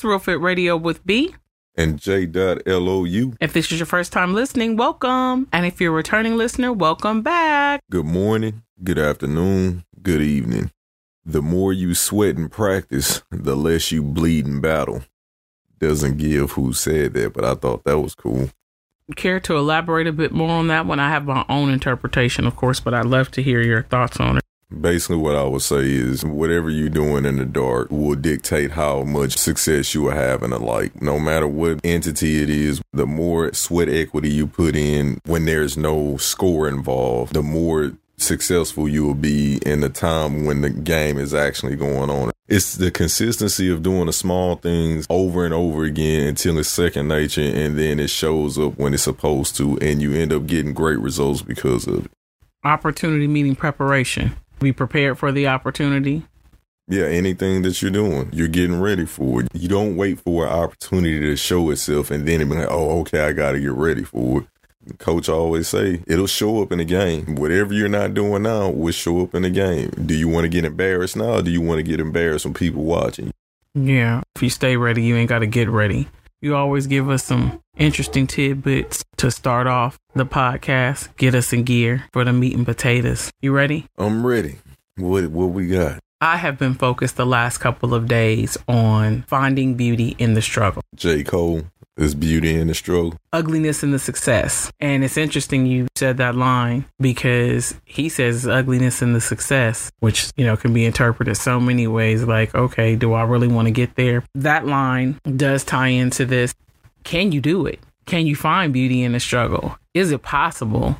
It's Real Fit Radio with B and J.LOU. If this is your first time listening, welcome. And if you're a returning listener, welcome back. Good morning, good afternoon, good evening. The more you sweat and practice, the less you bleed in battle. Doesn't give who said that, but I thought that was cool. Care to elaborate a bit more on that one? I have my own interpretation, of course, but I'd love to hear your thoughts on it. Basically, what I would say is whatever you're doing in the dark will dictate how much success you will have in a light. No matter what entity it is, the more sweat equity you put in when there's no score involved, the more successful you will be in the time when the game is actually going on. It's the consistency of doing the small things over and over again until it's second nature and then it shows up when it's supposed to and you end up getting great results because of it. Opportunity meaning preparation. Be prepared for the opportunity. Yeah, anything that you're doing, you're getting ready for it. You don't wait for an opportunity to show itself and then it be like, oh, okay, I got to get ready for it. Coach always say it'll show up in the game. Whatever you're not doing now will show up in the game. Do you want to get embarrassed now? Or do you want to get embarrassed when people watching? Yeah, if you stay ready, you ain't got to get ready. You always give us some interesting tidbits to start off the podcast, get us in gear for the meat and potatoes. You ready? I'm ready. What what we got? I have been focused the last couple of days on finding beauty in the struggle. J. Cole is beauty in the struggle. Ugliness in the success. And it's interesting you said that line because he says ugliness in the success, which, you know, can be interpreted so many ways like, okay, do I really want to get there? That line does tie into this. Can you do it? Can you find beauty in the struggle? Is it possible?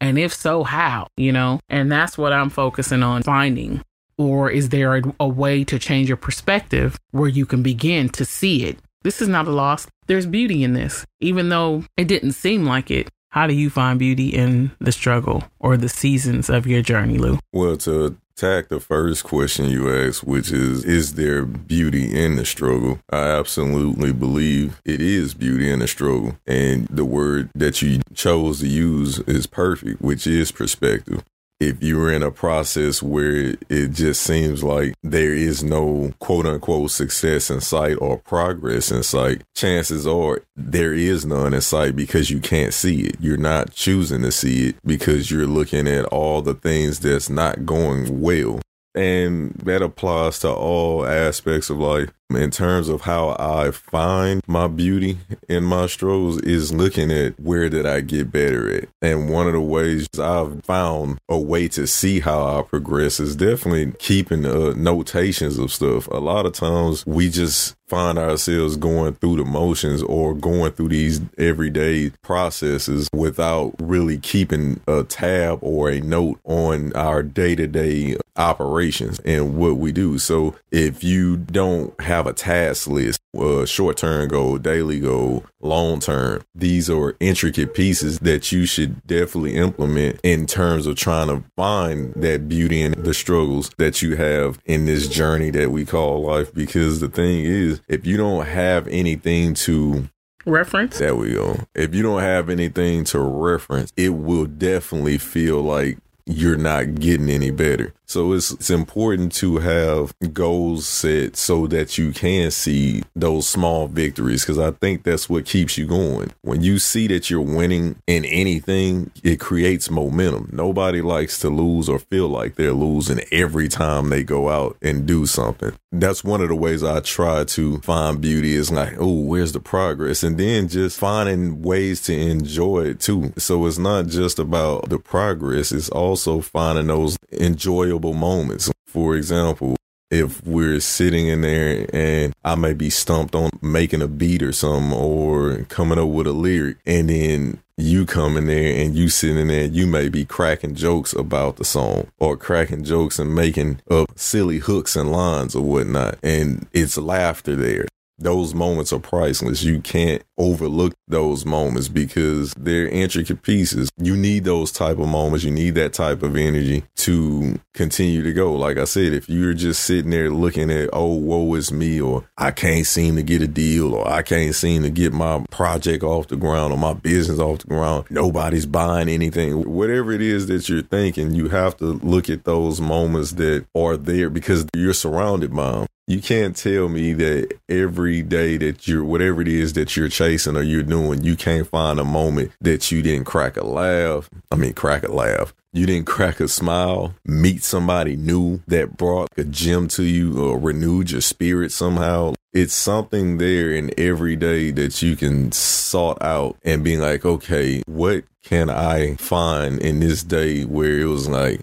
And if so, how? You know, and that's what I'm focusing on finding. Or is there a, a, way to change your perspective where you can begin to see it? This is not a loss. There's beauty in this, even though it didn't seem like it. How do you find beauty in the struggle or the seasons of your journey, Lou? Well, to attack the first question you asked, which is, is there beauty in the struggle? I absolutely believe it is beauty in the struggle. And the word that you chose to use is perfect, which is perspective if you're in a process where it just seems like there is no quote unquote success in sight or progress in sight, chances are there is none in sight because you can't see it. You're not choosing to see it because you're looking at all the things that's not going well. And that applies to all aspects of life. In terms of how I find my beauty in my struggles is looking at where did I get better at. And one of the ways I've found a way to see how I progress is definitely keeping uh, notations of stuff. A lot of times we just find ourselves going through the motions or going through these everyday processes without really keeping a tab or a note on our day to day operations and what we do. So if you don't have a task list, a short term goal, daily goal, long term, these are intricate pieces that you should definitely implement in terms of trying to find that beauty in the struggles that you have in this journey that we call life. Because the thing is, if you don't have anything to reference, there we go. If you don't have anything to reference, it will definitely feel like you're not getting any better. So it's, it's important to have goals set so that you can see those small victories because I think that's what keeps you going. When you see that you're winning in anything, it creates momentum. Nobody likes to lose or feel like they're losing every time they go out and do something. That's one of the ways I try to find beauty is like, oh, where's the progress? And then just finding ways to enjoy it too. So it's not just about the progress, it's also finding those enjoyable moments. For example, if we're sitting in there and I may be stumped on making a beat or something or coming up with a lyric and then you come in there and you sitting in there, you may be cracking jokes about the song or cracking jokes and making up silly hooks and lines or whatnot. And it's laughter there. Those moments are priceless. You can't overlook those moments because they're intricate pieces. You need those type of moments. You need that type of energy to continue to go. Like I said, if you're just sitting there looking at, oh, woe is me, or I can't seem to get a deal, or I can't seem to get my project off the ground or my business off the ground, nobody's buying anything. Whatever it is that you're thinking, you have to look at those moments that are there because you're surrounded by them you can't tell me that every day that you're whatever it is that you're chasing or you're doing, you can't find a moment that you didn't crack a laugh. I mean, crack a laugh. You didn't crack a smile, meet somebody new that brought a gem to you or renewed your spirit somehow. It's something there in every day that you can sort out and be like, okay, what can I find in this day where it was like,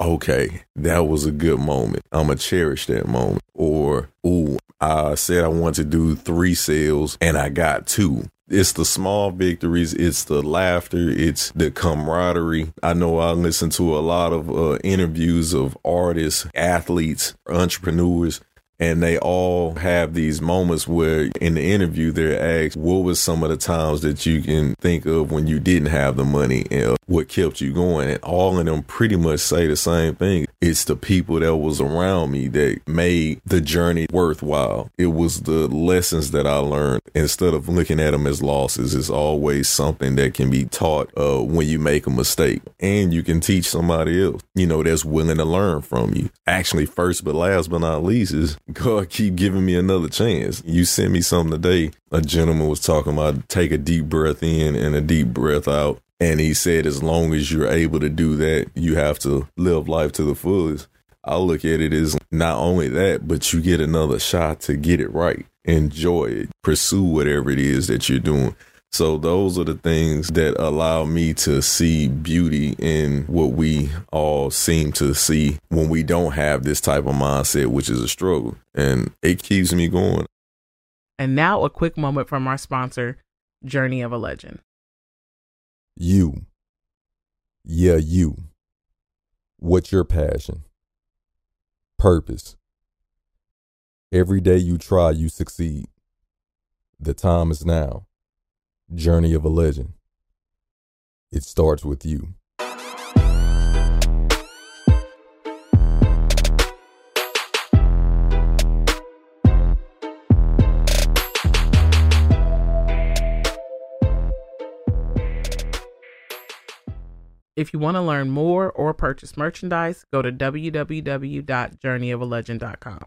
okay, that was a good moment. I'm gonna cherish that moment. Or, ooh, I said I want to do three sales and I got two. It's the small victories. It's the laughter. It's the camaraderie. I know I listen to a lot of uh, interviews of artists, athletes, entrepreneurs and they all have these moments where in the interview they're asked what was some of the times that you can think of when you didn't have the money and what kept you going? And all of them pretty much say the same thing. It's the people that was around me that made the journey worthwhile. It was the lessons that i learned. Instead of looking at them as losses it's always something that can be taught uh, when you make a mistake. And you can teach somebody else you know that's willing to learn from you. Actually first but last but not least is God keep giving me another chance. You sent me something today. A gentleman was talking about take a deep breath in and a deep breath out. And he said, as long as you're able to do that, you have to live life to the fullest. I look at it as not only that, but you get another shot to get it right. Enjoy it. Pursue whatever it is that you're doing. So those are the things that allow me to see beauty in what we all seem to see when we don't have this type of mindset, which is a struggle. And it keeps me going. And now a quick moment from our sponsor, Journey of a Legend. You. Yeah, you. What's your passion? Purpose. Every day you try, you succeed. The time is now. Journey of a Legend. It starts with you. If you want to learn more or purchase merchandise, go to www.journeyofalegend.com.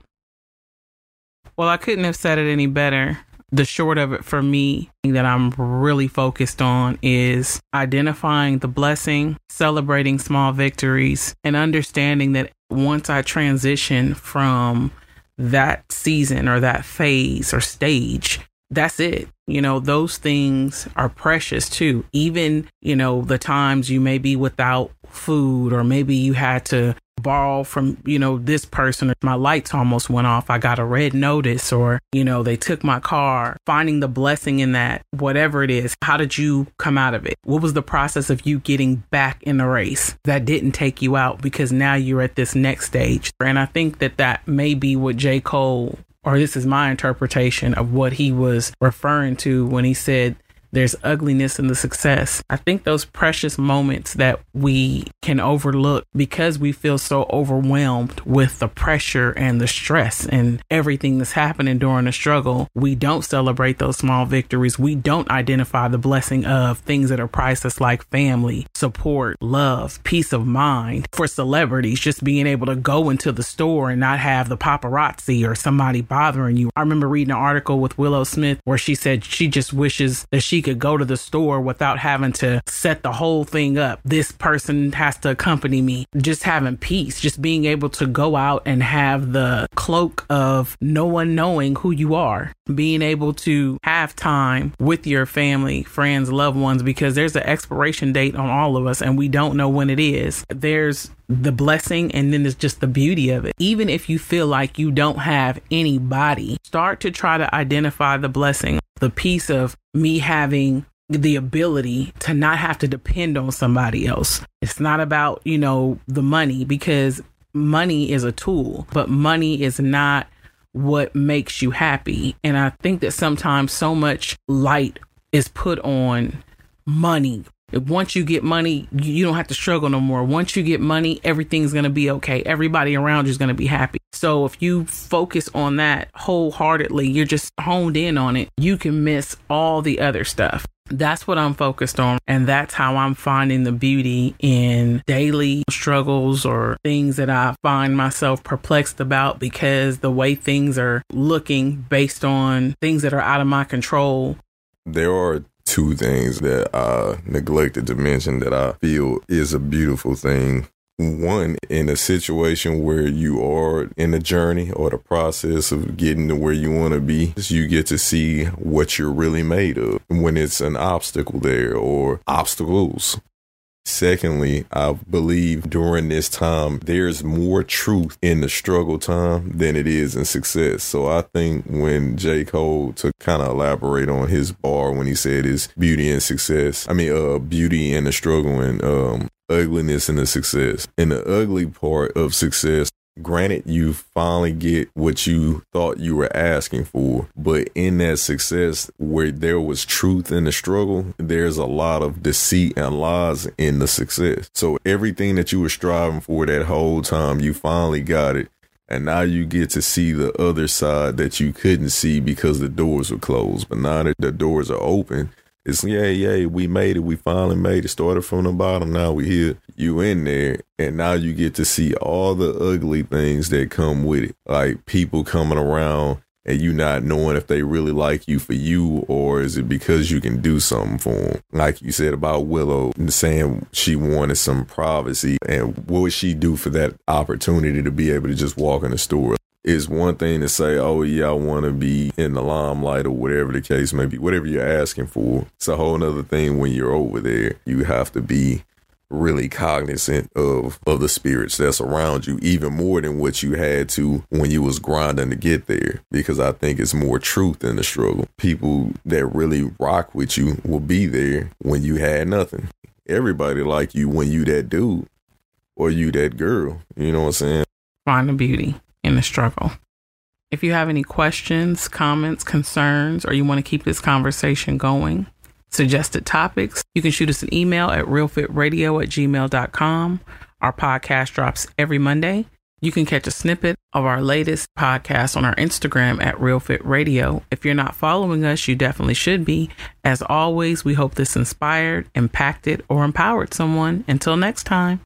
Well, I couldn't have said it any better the short of it for me that I'm really focused on is identifying the blessing, celebrating small victories, and understanding that once I transition from that season or that phase or stage, that's it. You know, those things are precious too. Even, you know, the times you may be without food or maybe you had to borrow from, you know, this person, my lights almost went off. I got a red notice, or, you know, they took my car. Finding the blessing in that, whatever it is, how did you come out of it? What was the process of you getting back in the race that didn't take you out because now you're at this next stage? And I think that that may be what J. Cole or this is my interpretation of what he was referring to when he said there's ugliness in the success. I think those precious moments that we can overlook because we feel so overwhelmed with the pressure and the stress and everything that's happening during the struggle, we don't celebrate those small victories. We don't identify the blessing of things that are priceless like family, support, love, peace of mind. For celebrities, just being able to go into the store and not have the paparazzi or somebody bothering you. I remember reading an article with Willow Smith where she said she just wishes that she could go to the store without having to set the whole thing up. This person has to accompany me. Just having peace, just being able to go out and have the cloak of no one knowing who you are, being able to have time with your family, friends, loved ones, because there's an expiration date on all of us and we don't know when it is. There's the blessing and then it's just the beauty of it. Even if you feel like you don't have anybody, start to try to identify the blessing, the piece of me having the ability to not have to depend on somebody else. It's not about, you know, the money because money is a tool, but money is not what makes you happy. And I think that sometimes so much light is put on money. Once you get money, you don't have to struggle no more. Once you get money, everything's going to be okay. Everybody around you is going to be happy. So if you focus on that wholeheartedly, you're just honed in on it, you can miss all the other stuff. That's what I'm focused on. And that's how I'm finding the beauty in daily struggles or things that I find myself perplexed about because the way things are looking based on things that are out of my control. There are two things that I neglected to mention that I feel is a beautiful thing. One, in a situation where you are in a journey or the process of getting to where you want to be, you get to see what you're really made of when it's an obstacle there or obstacles. Secondly, I believe during this time, there's more truth in the struggle time than it is in success. So I think when J. Cole to kind of elaborate on his bar when he said his beauty and success, I mean, uh, beauty and the struggle and, um, ugliness and the success. And the ugly part of success granted you finally get what you thought you were asking for but in that success where there was truth in the struggle there's a lot of deceit and lies in the success. So everything that you were striving for that whole time you finally got it. And now you get to see the other side that you couldn't see because the doors were closed. But now that the doors are open it's yay, yay, we made it. We finally made it. Started from the bottom. Now we here. You in there. And now you get to see all the ugly things that come with it. Like people coming around and you not knowing if they really like you for you or is it because you can do something for them. Like you said about Willow saying she wanted some privacy and what would she do for that opportunity to be able to just walk in the store? It's one thing to say, oh, yeah, I want to be in the limelight or whatever the case may be, whatever you're asking for. It's a whole other thing when you're over there. You have to be really cognizant of of the spirits that's around you even more than what you had to when you was grinding to get there because i think it's more truth in the struggle. People that really rock with you will be there when you had nothing. Everybody like you when you that dude or you that girl. You know what i'm saying? Find the beauty in the struggle. If you have any questions, comments, concerns, or you want to keep this conversation going, suggested topics, you can shoot us an email at realfitradio at gmail.com. Our podcast drops every Monday. You can catch a snippet of our latest podcast on our Instagram at RealFitRadio. If you're not following us, you definitely should be. As always, we hope this inspired, impacted, or empowered someone. Until next time.